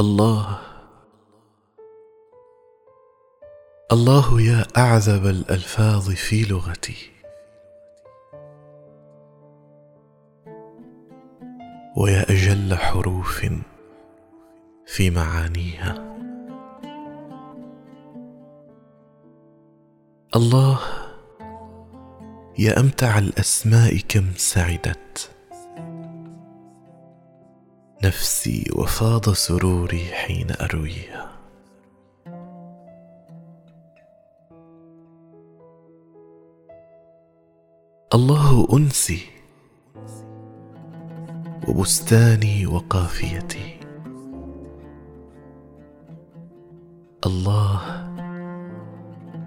الله. الله يا أعذب الألفاظ في لغتي. ويا أجل حروف في معانيها. الله يا أمتع الأسماء كم سعدت. نفسي وفاض سروري حين أرويها. الله أنسي وبستاني وقافيتي. الله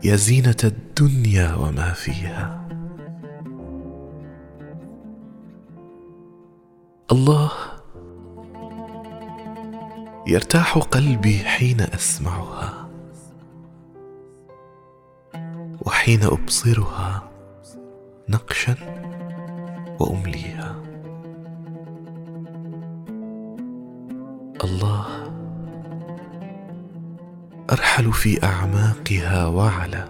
يا زينة الدنيا وما فيها. الله يرتاح قلبي حين أسمعها وحين أبصرها نقشا وأمليها. الله أرحل في أعماقها وعلى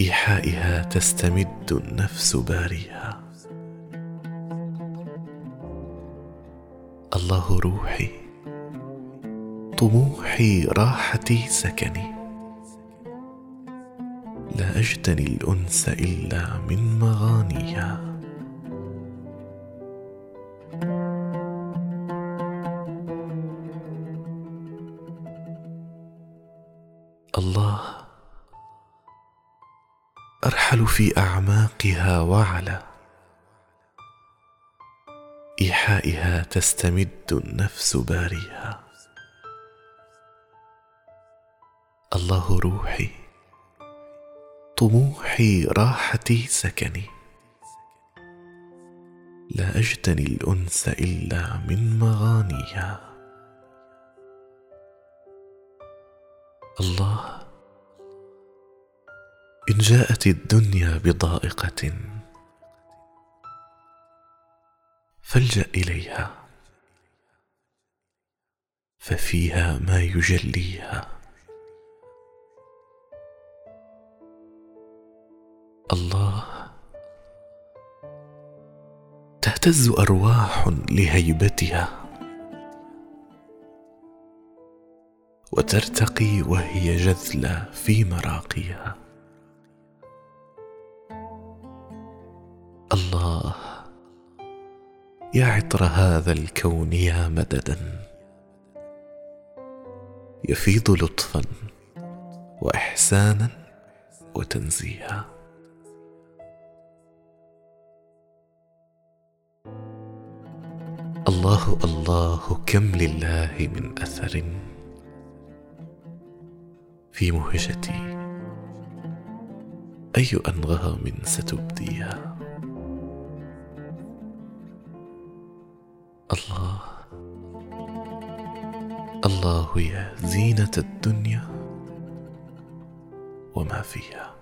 إيحائها تستمد النفس باريها. الله روحي. طموحي راحتي سكني. لا أجتني الأنس إلا من مغانيها. الله أرحل في أعماقها وعلى ايحائها تستمد النفس باريها. الله روحي طموحي راحتي سكني. لا أجتني الأنس إلا من مغانيها. الله إن جاءت الدنيا بضائقة فالجأ إليها ففيها ما يجليها. الله تهتز أرواح لهيبتها وترتقي وهي جذلى في مراقيها. الله يا عطر هذا الكون يا مددا. يفيض لطفا واحسانا وتنزيها. الله الله كم لله من أثر. في مهجتي أي أنغام ستبديها. الله. الله يا زينة الدنيا وما فيها.